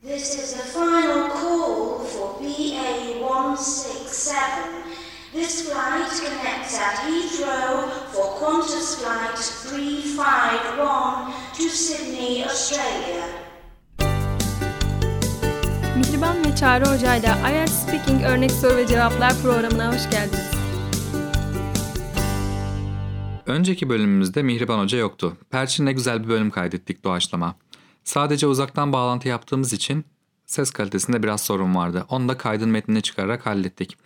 This is the final call for BA 167. This flight connects at Heathrow for Qantas Flight 351 to Sydney, Australia. Mihriban ve Çağrı Hoca ile IELTS Speaking Örnek Soru ve Cevaplar programına hoş geldiniz. Önceki bölümümüzde Mihriban Hoca yoktu. Perçin'le güzel bir bölüm kaydettik doğaçlama. Sadece uzaktan bağlantı yaptığımız için ses kalitesinde biraz sorun vardı. Onu da kaydın metnini çıkararak hallettik.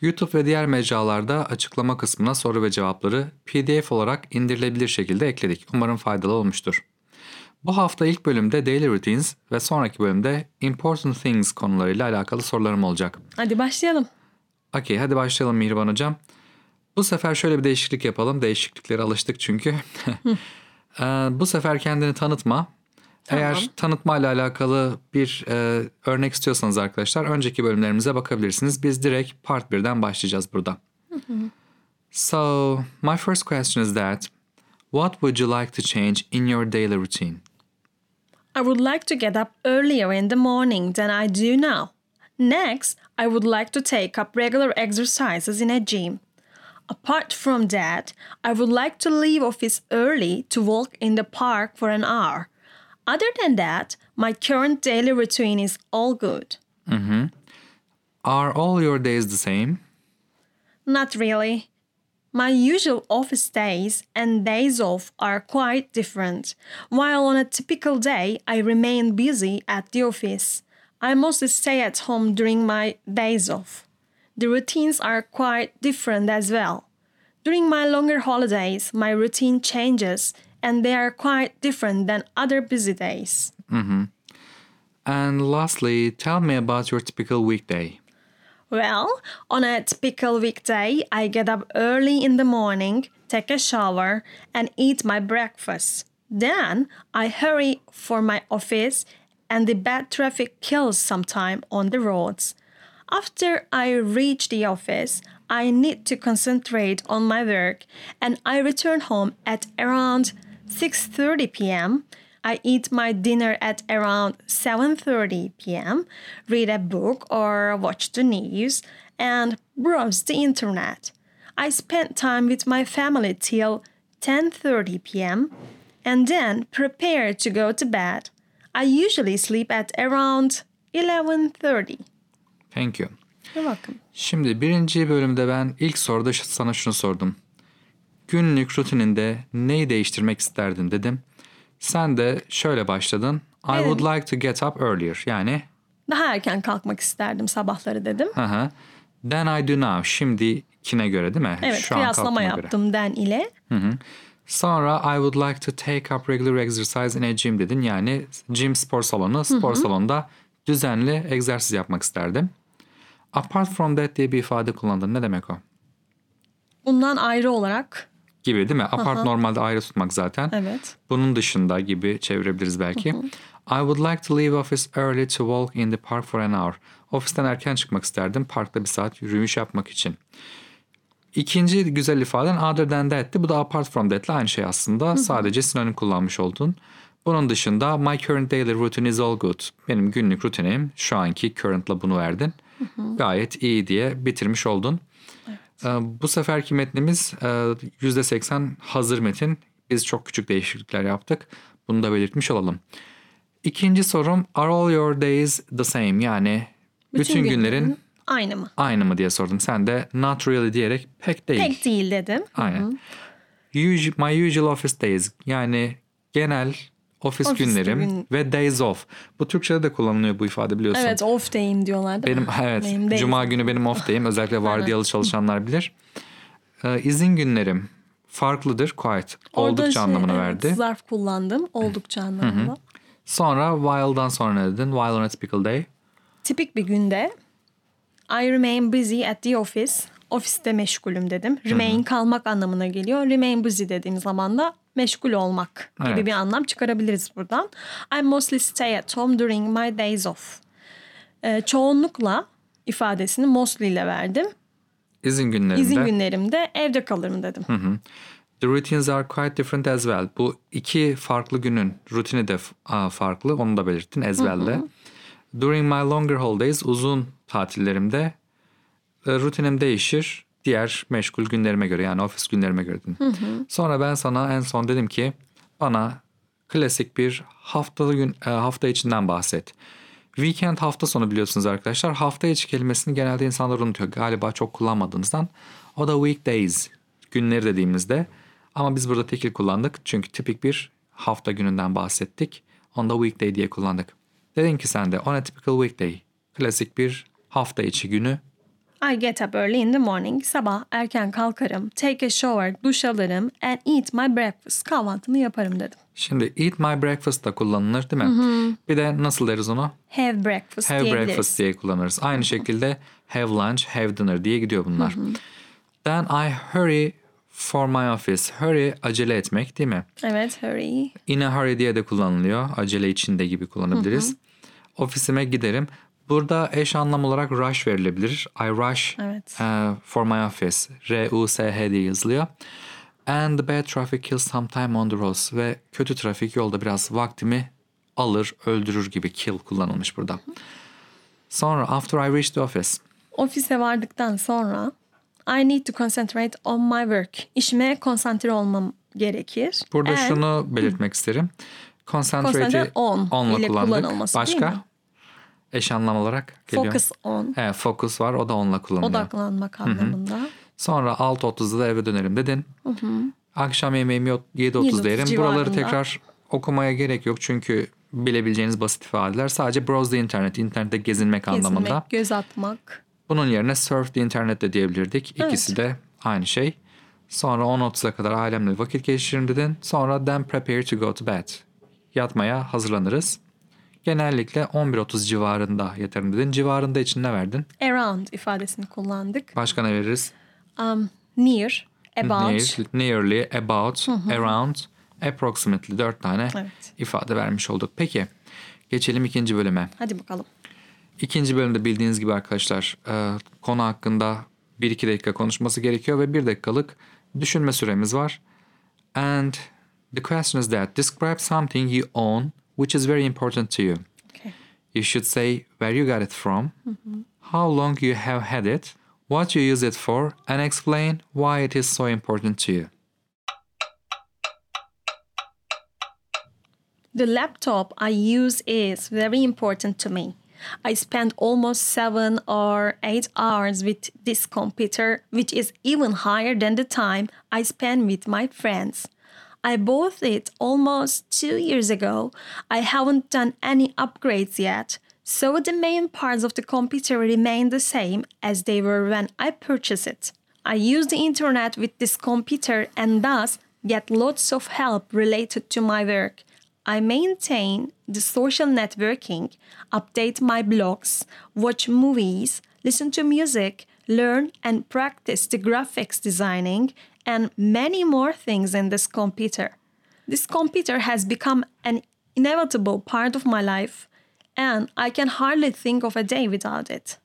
YouTube ve diğer mecralarda açıklama kısmına soru ve cevapları PDF olarak indirilebilir şekilde ekledik. Umarım faydalı olmuştur. Bu hafta ilk bölümde Daily Routines ve sonraki bölümde Important Things konularıyla alakalı sorularım olacak. Hadi başlayalım. Okey hadi başlayalım Mihriban Hocam. Bu sefer şöyle bir değişiklik yapalım. Değişikliklere alıştık çünkü. Ee, Bu sefer kendini tanıtma. Eğer tanıtmayla alakalı bir e, örnek istiyorsanız arkadaşlar önceki bölümlerimize bakabilirsiniz. Biz direkt part 1'den başlayacağız burada. so, my first question is that what would you like to change in your daily routine? I would like to get up earlier in the morning than I do now. Next, I would like to take up regular exercises in a gym. Apart from that, I would like to leave office early to walk in the park for an hour. Other than that, my current daily routine is all good. Mm-hmm. Are all your days the same? Not really. My usual office days and days off are quite different. While on a typical day, I remain busy at the office. I mostly stay at home during my days off. The routines are quite different as well. During my longer holidays, my routine changes and they are quite different than other busy days. Mm-hmm. And lastly, tell me about your typical weekday. Well, on a typical weekday, I get up early in the morning, take a shower, and eat my breakfast. Then I hurry for my office, and the bad traffic kills some time on the roads. After I reach the office, I need to concentrate on my work, and I return home at around 6:30 p.m. I eat my dinner at around 7:30 p.m., read a book or watch the news and browse the internet. I spend time with my family till 10:30 p.m. and then prepare to go to bed. I usually sleep at around 11:30. Thank you. You're welcome. Şimdi birinci bölümde ben ilk soruda sana şunu sordum. Günlük rutininde neyi değiştirmek isterdin dedim. Sen de şöyle başladın. I Evet. would like to get up earlier. Yani Daha erken kalkmak isterdim sabahları dedim. hı hı. Than I do now. Şimdikine göre değil mi? Evet, Şu an kıyaslama göre. yaptım den ile. Sonra I would like to take up regular exercise in a gym dedin. Yani gym spor salonu. Spor salonunda düzenli egzersiz yapmak isterdim. Apart from that diye bir ifade kullandın. Ne demek o? Bundan ayrı olarak Gibi değil mi? Apart normalde ayrı tutmak zaten. evet. Bunun dışında gibi çevirebiliriz belki. I would like to leave office early to walk in the park for an hour. Ofisten erken çıkmak isterdim. Parkta bir saat yürüyüş yapmak için. İkinci güzel ifaden other than that'ti. Bu da apart from that'le aynı şey aslında. Sadece sinonim kullanmış oldun. Bunun dışında my current daily routine is all good. Benim günlük rutinim şu anki current'la bunu verdin. Gayet iyi diye bitirmiş oldun. Ee, Bu seferki metnimiz e, %80 hazır metin. Biz çok küçük değişiklikler yaptık. Bunu da belirtmiş olalım. İkinci sorum are all your days the same? Yani bütün, günlerin aynı mı? aynı mı diye sordum. Sen de not really diyerek pek değil. Pek değil dedim. Aynen. Usu- my usual office days yani genel ofis günlerim gün- ve days off. Bu Türkçe'de de kullanılıyor bu ifade biliyorsun. Evet off day'im diyorlar değil Benim mi? evet Benim cuma günü benim off day'im. Özellikle vardiyalı çalışanlar bilir. Ee, izin günlerim farklıdır quite. Orada Oldukça şey, anlamını evet, verdi. Zarf kullandım. Oldukça anlamında. Sonra while'dan sonra ne dedin? While on a typical day. Tipik bir günde I remain busy at the office. Ofiste meşgulüm dedim. Remain kalmak anlamına geliyor. Remain busy dediğim zaman da meşgul olmak gibi Evet. bir anlam çıkarabiliriz buradan. I mostly stay at home during my days off. Ee, çoğunlukla ifadesini mostly ile verdim. İzin günlerinde. İzin günlerimde evde kalırım dedim. The routines are quite different as well. Bu iki farklı günün rutini de farklı. Onu da belirttin as well'le. During my longer holidays uzun tatillerimde rutinim değişir diğer meşgul günlerime göre yani ofis günlerime göre dedim. Sonra ben sana en son dedim ki bana klasik bir haftalı gün e, hafta içinden bahset. Weekend hafta sonu biliyorsunuz arkadaşlar. Hafta içi kelimesini genelde insanlar unutuyor. Galiba çok kullanmadığınızdan. O da weekdays günleri dediğimizde. Ama biz burada tekil kullandık. Çünkü tipik bir hafta gününden bahsettik. Onda weekday diye kullandık. Dedin ki sen de on a typical weekday. Klasik bir hafta içi günü. I get up early in the morning. Sabah erken kalkarım. Take a shower, duş alırım. And eat my breakfast. Kahvaltımı yaparım dedim. Şimdi eat my breakfast da kullanılır değil mi? Bir de nasıl deriz onu? Have breakfast Have breakfast diye kullanırız. Aynı şekilde have lunch, have dinner diye gidiyor bunlar. Then I hurry for my office. Hurry acele etmek değil mi? Evet, hurry. In a hurry diye de kullanılıyor. Acele içinde gibi kullanabiliriz. Ofisime giderim. Burada eş anlam olarak rush verilebilir. I rush Evet. uh, for my office. R-U-S-H diye yazılıyor. And the bad traffic kills some time on the roads. Ve kötü trafik yolda biraz vaktimi alır, öldürür gibi kill kullanılmış burada. Sonra after I reach the office. Ofise vardıktan sonra I need to concentrate on my work. İşime konsantre olmam gerekir. Burada And şunu belirtmek isterim. Concentrate on onla ile kullandık. kullanılması değil Başka? mi? Eş anlam olarak geliyor. Focus on. Evet, focus var. O da onunla kullanılıyor. Odaklanmak anlamında. Sonra 6.30'da da eve dönerim dedin. Akşam yemeğimi yok- 7.30 7.30 derim. Buraları tekrar okumaya gerek yok. Çünkü bilebileceğiniz basit ifadeler. Sadece browse the internet, internette gezinmek, anlamında. Gezmek, göz atmak. Bunun yerine surf the internet de diyebilirdik. Evet. İkisi de aynı şey. Sonra 10.30'a kadar ailemle vakit geçiririm dedin. Sonra then prepare to go to bed. Yatmaya hazırlanırız. Genellikle 11.30 civarında yatarım dedin. Civarında için ne verdin? Around ifadesini kullandık. Başka ne veririz? Um, near, about. Near, nearly, about, around, approximately dört tane Evet. ifade vermiş olduk. Peki geçelim ikinci bölüme. Hadi bakalım. İkinci bölümde bildiğiniz gibi arkadaşlar e, konu hakkında 1-2 dakika konuşması gerekiyor ve 1 dakikalık düşünme süremiz var. And the question is that describe something you own which is very important to you. Okay. You should say where you got it from, mm-hmm. how long you have had it, what you use it for, and explain why it is so important to you. The laptop I use is very important to me. I spend almost seven or eight hours with this computer, which is even higher than the time I spend with my friends. I bought it almost two years ago. I haven't done any upgrades yet, so the main parts of the computer remain the same as they were when I purchased it. I use the internet with this computer and thus get lots of help related to my work. I maintain the social networking, update my blogs, watch movies, listen to music, learn and practice the graphics designing, and many more things in this computer. This computer has become an inevitable part of my life, and I can hardly think of a day without it.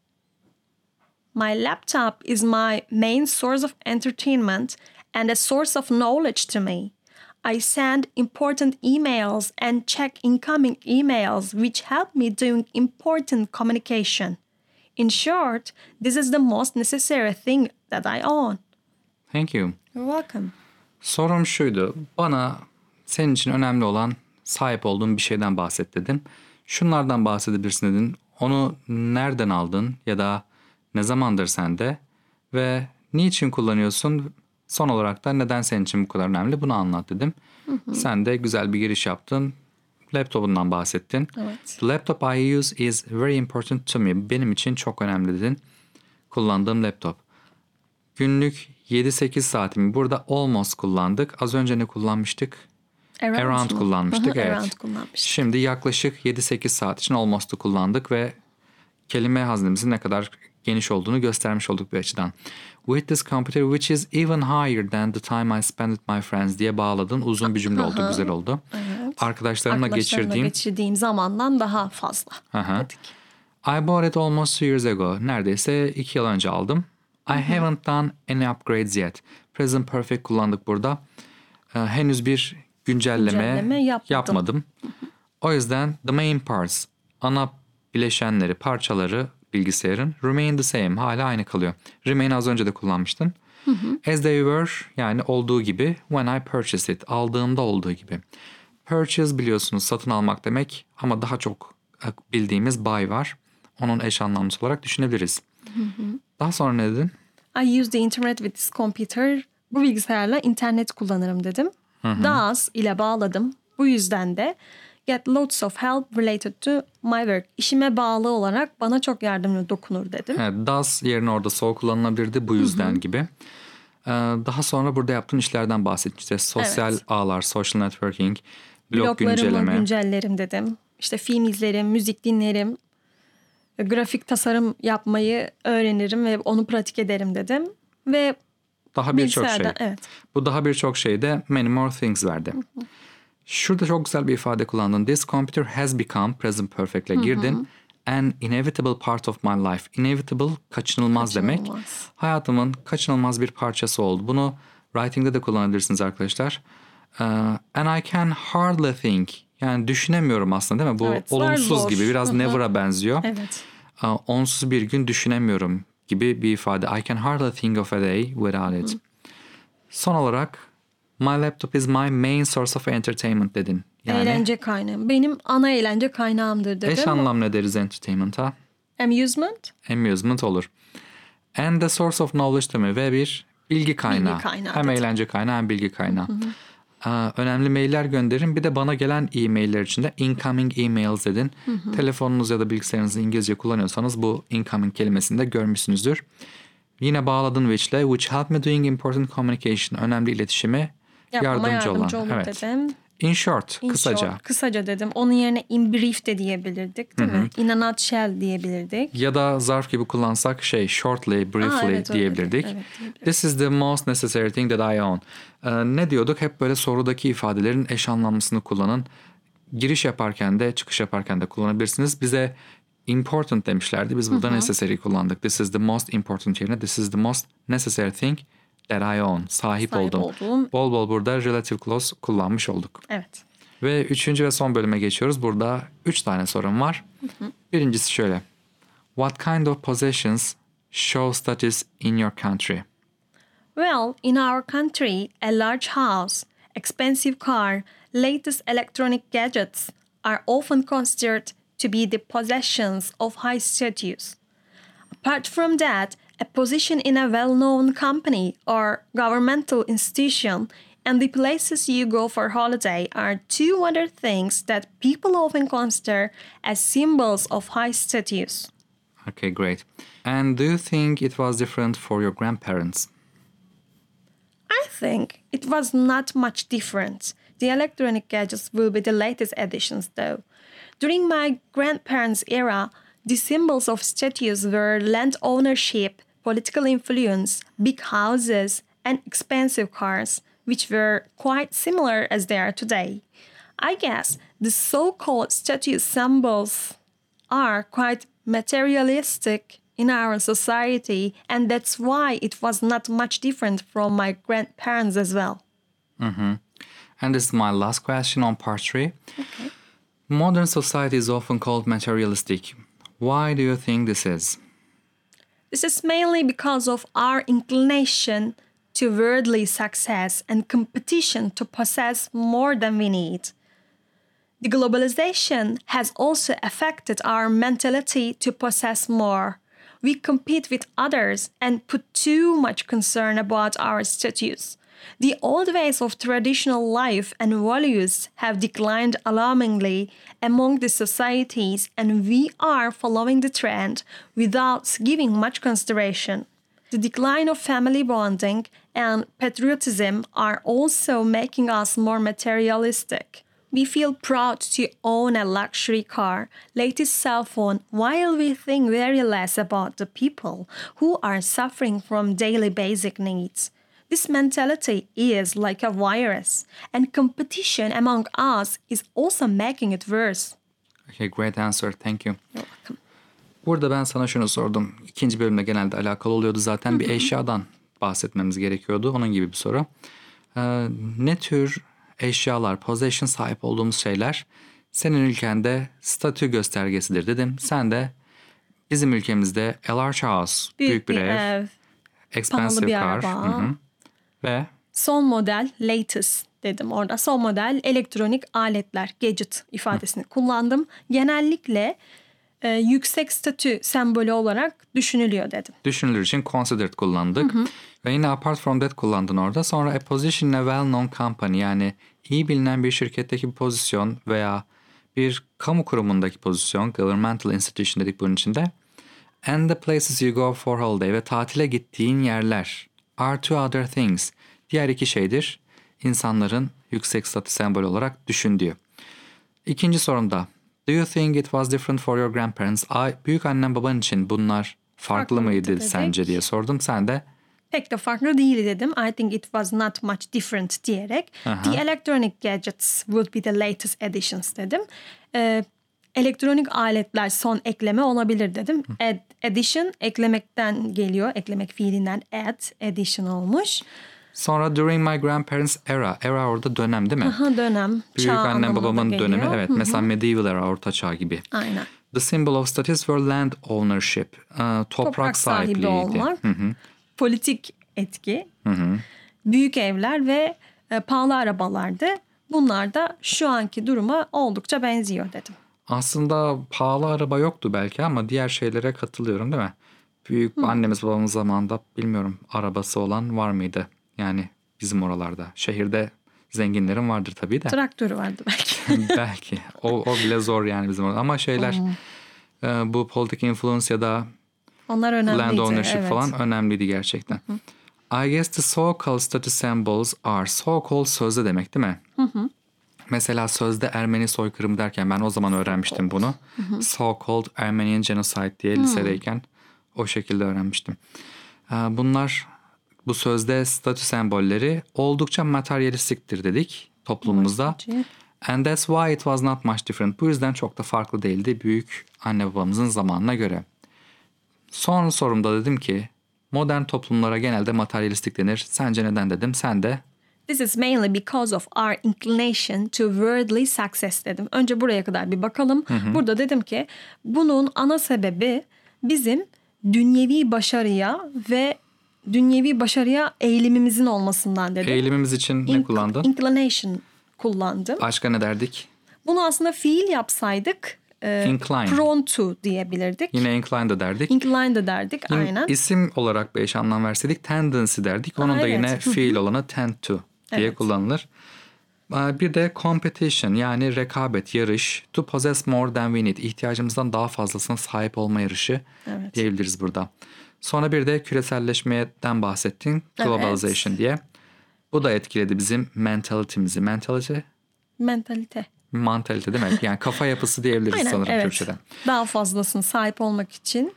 My laptop is my main source of entertainment and a source of knowledge to me. I send important emails and check incoming emails, which help me doing important communication. In short, this is the most necessary thing that I own. Thank you. You're welcome. Sorum şuydu. Bana senin için önemli olan sahip olduğun bir şeyden bahset dedin. Şunlardan bahsedebilirsin dedin. Onu nereden aldın ya da ne zamandır sende ve niçin kullanıyorsun? Son olarak da neden senin için bu kadar önemli bunu anlat dedim. Sen de güzel bir giriş yaptın. Laptopundan bahsettin. Evet. The laptop I use is very important to me. Benim için çok önemli dedin. Kullandığım laptop. Günlük 7-8 saatimi burada almost kullandık. Az önce ne kullanmıştık? Around mu? kullanmıştık, hı, evet. Around kullanmıştık. Şimdi yaklaşık 7-8 saat için almost'u kullandık ve kelime haznemizin ne kadar geniş olduğunu göstermiş olduk bir açıdan. With this computer which is even higher than the time I spent with my friends diye bağladın. Uzun bir cümle oldu, güzel oldu. Arkadaşlarımla Arkadaşlarımla geçirdiğim geçirdiğim zamandan daha fazla. Aha. dedik. I bought it almost two years ago. Neredeyse iki yıl önce aldım. I haven't done any upgrades yet. Present perfect kullandık burada. Ee, henüz bir güncelleme, Güncelleme yapmadım. yapmadım. O yüzden the main parts, ana bileşenleri, parçaları bilgisayarın remain the same. Hala aynı kalıyor. Remain az önce de kullanmıştın. As they were yani olduğu gibi when I purchased it aldığımda olduğu gibi. Purchase biliyorsunuz satın almak demek ama daha çok e, bildiğimiz buy var. Onun eş anlamlısı olarak düşünebiliriz. Daha sonra ne dedin? I use the internet with this computer. Bu bilgisayarla internet kullanırım dedim. Does ile bağladım. Bu yüzden de get lots of help related to my work. İşime bağlı olarak bana çok yardımcı dokunur dedim. Evet, does yerine orada so kullanılabilirdi bu yüzden gibi. Ee, daha sonra burada yaptığın işlerden bahsetmişti. Sosyal Evet. ağlar, social networking, blog Bloglarımı güncelleme. güncellerim dedim. İşte film izlerim, müzik dinlerim. Grafik tasarım yapmayı öğrenirim ve onu pratik ederim dedim. Ve daha birçok şey. evet. Bu daha birçok şeyde many more things verdi. Şurada çok güzel bir ifade kullandın. This computer has become present perfect'le girdin. An inevitable part of my life. Inevitable kaçınılmaz, demek. Kaçınılmaz. Hayatımın kaçınılmaz bir parçası oldu. Bunu writing'de de kullanabilirsiniz arkadaşlar. Ee, and I can hardly think. Yani düşünemiyorum aslında değil mi? Bu Evet, olumsuz zor. gibi biraz Hı hı. never'a benziyor. Evet. Onsuz bir gün düşünemiyorum gibi bir ifade. I can hardly think of a day without it. Son olarak my laptop is my main source of entertainment dedin. Yani Eğlence kaynağım. Benim ana eğlence kaynağımdır dedim. eş anlam ne deriz entertainment'a? Amusement. Amusement olur. And the source of knowledge mi? Ve bir bilgi kaynağı. kaynağı hem dedim. eğlence kaynağı hem bilgi kaynağı. Aa, önemli mailler gönderin. Bir de bana gelen e-mailler içinde incoming emails dedin. Telefonunuz ya da bilgisayarınızı İngilizce kullanıyorsanız bu incoming kelimesini de görmüşsünüzdür. Yine bağladın which'le which help me doing important communication. Önemli iletişime Yapmama yardımcı, yardımcı, olan. olur Evet. dedim. In short, In kısaca. short, kısaca dedim. Onun yerine in brief de diyebilirdik değil mi? In a nutshell diyebilirdik. Ya da zarf gibi kullansak şey shortly, briefly Aa, evet, diyebilirdik. Evet, diyebilirdik. This is the most necessary thing that I own. Ee, ne diyorduk? Hep böyle sorudaki ifadelerin eş anlamlısını kullanın. Giriş yaparken de çıkış yaparken de kullanabilirsiniz. Bize important demişlerdi. Biz burada necessary kullandık. This is the most important yerine this is the most necessary thing that I own. Sahip, Sahip oldum. olduğum- Bol bol burada relative clause kullanmış olduk. Evet. Ve üçüncü ve son bölüme geçiyoruz. Burada üç tane sorum var. Birincisi şöyle. What kind of possessions show status in your country? Well, in our country, a large house, expensive car, latest electronic gadgets are often considered to be the possessions of high status. Apart from that, a position in a well known company or governmental institution and the places you go for holiday are two other things that people often consider as symbols of high status. Okay, great. And do you think it was different for your grandparents? I think it was not much different. The electronic gadgets will be the latest additions, though. During my grandparents' era, the symbols of status were land ownership, political influence, big houses, and expensive cars, which were quite similar as they are today. I guess the so called status symbols are quite materialistic in our society, and that's why it was not much different from my grandparents as well. Mm-hmm. And this is my last question on part three. Okay. Modern society is often called materialistic. Why do you think this is? This is mainly because of our inclination to worldly success and competition to possess more than we need. The globalization has also affected our mentality to possess more. We compete with others and put too much concern about our status. The old ways of traditional life and values have declined alarmingly among the societies, and we are following the trend without giving much consideration. The decline of family bonding and patriotism are also making us more materialistic. We feel proud to own a luxury car, latest cell phone, while we think very less about the people who are suffering from daily basic needs. This mentality is like a virus, and competition among us is also making it worse. Okay, great answer. Thank you. You're welcome. Burada ben sana şunu sordum. İkinci bölümde genelde alakalı oluyordu zaten. Bir eşyadan bahsetmemiz gerekiyordu. Onun gibi bir soru. Ee, ne tür eşyalar, possession sahip olduğumuz şeyler senin ülkende statü göstergesidir dedim. Sen de bizim ülkemizde a large house, büyük, bir, ev, expensive bir car araba. Ve son model latest dedim orada. Son model elektronik aletler, gadget ifadesini kullandım. Genellikle e, yüksek statü sembolü olarak düşünülüyor dedim. düşünülür için considered kullandık. Ve yine apart from that kullandın orada. Sonra a position in a well-known company yani iyi bilinen bir şirketteki bir pozisyon veya bir kamu kurumundaki pozisyon, governmental institution dedik bunun içinde. And the places you go for holiday ve tatile gittiğin yerler are two other things. Diğer iki şeydir insanların yüksek statü sembolü olarak düşündüğü. İkinci sorumda Do you think it was different for your grandparents? Ay, büyük annem baban için bunlar farklı, Farklı mıydı dedik. sence diye sordum. Sen de Pek de farklı değil dedim. I think it was not much different diyerek. The electronic gadgets would be the latest additions dedim. Ee, elektronik aletler son ekleme olabilir dedim. Add, addition eklemekten geliyor. Eklemek fiilinden add, addition olmuş. sonra during my grandparents era. Era orada dönem değil mi? Ha dönem, Büyük çağ annem babamın geliyor. dönemi. Evet mesela medieval era, orta çağ gibi. Aynen. The symbol of status were land ownership. Ee, toprak, Toprak sahibi olmak, politik etki, büyük evler ve e, pahalı arabalardı. Bunlar da şu anki duruma oldukça benziyor dedim. Aslında pahalı araba yoktu belki ama diğer şeylere katılıyorum değil mi? Büyük annemiz babamız zamanında bilmiyorum arabası olan var mıydı? Yani bizim oralarda. Şehirde zenginlerin vardır tabii de. Traktörü vardı belki. belki. O, o bile zor yani bizim orada. Ama şeyler e, bu politik influence ya da Onlar önemliydi. land ownership evet. falan önemliydi gerçekten. I guess the so-called status symbols are so-called sözde demek değil mi? Mesela sözde Ermeni soykırımı derken ben o zaman öğrenmiştim bunu. So-called Armenian genocide diye lisedeyken o şekilde öğrenmiştim. Ee, Bunlar bu sözde statü sembolleri oldukça materyalistiktir dedik toplumumuzda. And that's why it was not much different. Bu yüzden çok da farklı değildi büyük anne babamızın zamanına göre. Son sorumda dedim ki modern toplumlara genelde materyalistik denir. Sence neden dedim. Sen de This is mainly because of our inclination to worldly success dedim. Önce buraya kadar bir bakalım. Burada dedim ki bunun ana sebebi bizim dünyevi başarıya ve dünyevi başarıya eğilimimizin olmasından dedim. eğilimimiz için ne Inc- kullandın? Inclination kullandım. Başka ne derdik? Bunu aslında fiil yapsaydık e, Incline. prone to diyebilirdik. Yine incline de derdik. Incline de derdik İn- aynen. İsim olarak bir eş anlam verseydik tendency derdik. Onun Aa, da evet. yine Hı hı. fiil olanı tend to diye Evet. kullanılır. Aa, Bir de competition yani rekabet, yarış. To possess more than we need. İhtiyacımızdan daha fazlasına sahip olma yarışı Evet. diyebiliriz burada. Sonra bir de küreselleşmeden bahsettin. Globalization diye. Bu da etkiledi bizim mentality'mizi. Mentality, Mentalite. Mantalite demek. Yani kafa yapısı diyebiliriz Aynen sanırım evet. Türkçe'de. Daha fazlasını sahip olmak için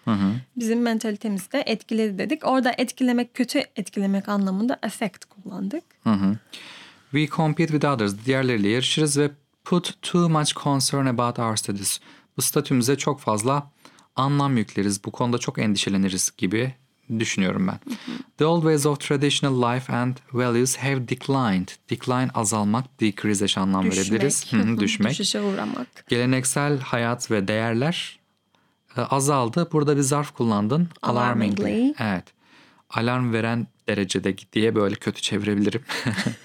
bizim mentalitemizi de etkiledi dedik. Orada etkilemek, kötü etkilemek anlamında affect kullandık. We compete with others. Diğerleriyle yarışırız ve put too much concern about our status. Bu statümüze çok fazla anlam yükleriz. Bu konuda çok endişeleniriz gibi düşünüyorum ben. The old ways of traditional life and values have declined. Decline azalmak, decrease eş anlam verebiliriz. Hı hı, Düşmek. Düşüşe uğramak. Geleneksel hayat ve değerler e, azaldı. Burada bir zarf kullandın. Alarmingly. Alarmingly. Evet. Alarm veren derecede diye böyle kötü çevirebilirim.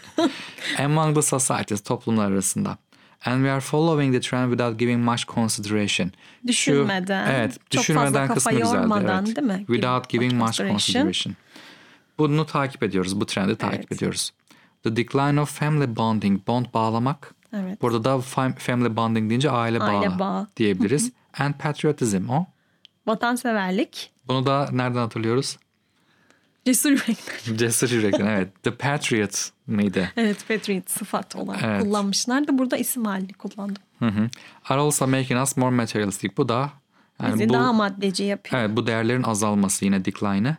Among the societies, toplumlar arasında. And we are following the trend without giving much consideration. Şu- Düşünmeden, evet, çok düşünmeden fazla kafa kısmı güzeldi. yormadan, evet. değil mi? Without Giving much consideration. Bunu takip ediyoruz, bu trendi takip Evet. ediyoruz. The decline of family bonding, bond bağlamak. Evet. Burada da fam- family bonding deyince aile, Aile bağı, bağı. diyebiliriz. And patriotism o. Vatanseverlik, Bunu da nereden hatırlıyoruz? Cesur yürekler. Cesur yürekten evet. The Patriot mıydı? Evet, patriot sıfat olarak Evet. kullanmışlardı. Burada isim halini kullandım. Hı hı. Are also making us more materialistic. Bu da yani Bizi bu, daha maddeci yapıyor. evet, bu değerlerin azalması yine decline'ı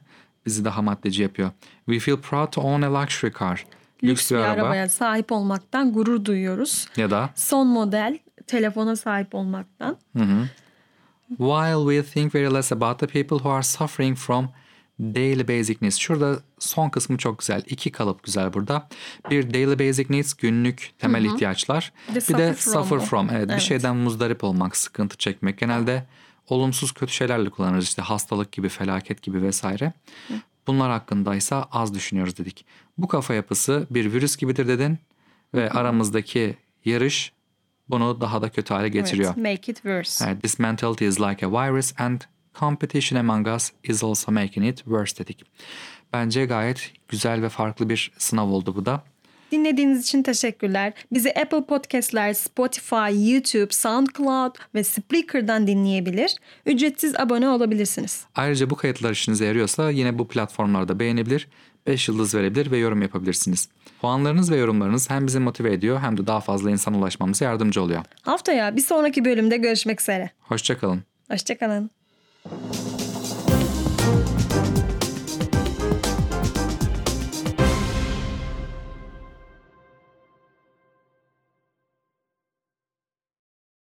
bizi daha maddeci yapıyor. We feel proud to own a luxury car. Lüks bir arabaya sahip olmaktan gurur duyuyoruz. ya da Son model telefona sahip olmaktan. while we think very less about the people who are suffering from Daily basic needs. Şurada son kısmı çok güzel. İki kalıp güzel burada. Bir daily basic needs günlük temel ihtiyaçlar. Bir de Bir de suffer from suffer from. Evet, bir Evet. şeyden muzdarip olmak, sıkıntı çekmek. Genelde olumsuz kötü şeylerle kullanırız. İşte hastalık gibi, felaket gibi vesaire. Bunlar hakkındaysa az düşünüyoruz dedik. Bu kafa yapısı bir virüs gibidir dedin ve aramızdaki yarış bunu daha da kötü hale getiriyor. Evet, make it worse. Evet, this mentality is like a virus and competition among us is also making it worse dedik. Bence gayet güzel ve farklı bir sınav oldu bu da. Dinlediğiniz için teşekkürler. Bizi Apple Podcast'ler, Spotify, YouTube, SoundCloud ve Spreaker'dan dinleyebilir. Ücretsiz abone olabilirsiniz. Ayrıca bu kayıtlar işinize yarıyorsa yine bu platformlarda beğenebilir, 5 yıldız verebilir ve yorum yapabilirsiniz. Puanlarınız ve yorumlarınız hem bizi motive ediyor hem de daha fazla insana ulaşmamıza yardımcı oluyor. Haftaya bir sonraki bölümde görüşmek üzere. Hoşçakalın. Hoşçakalın. thank you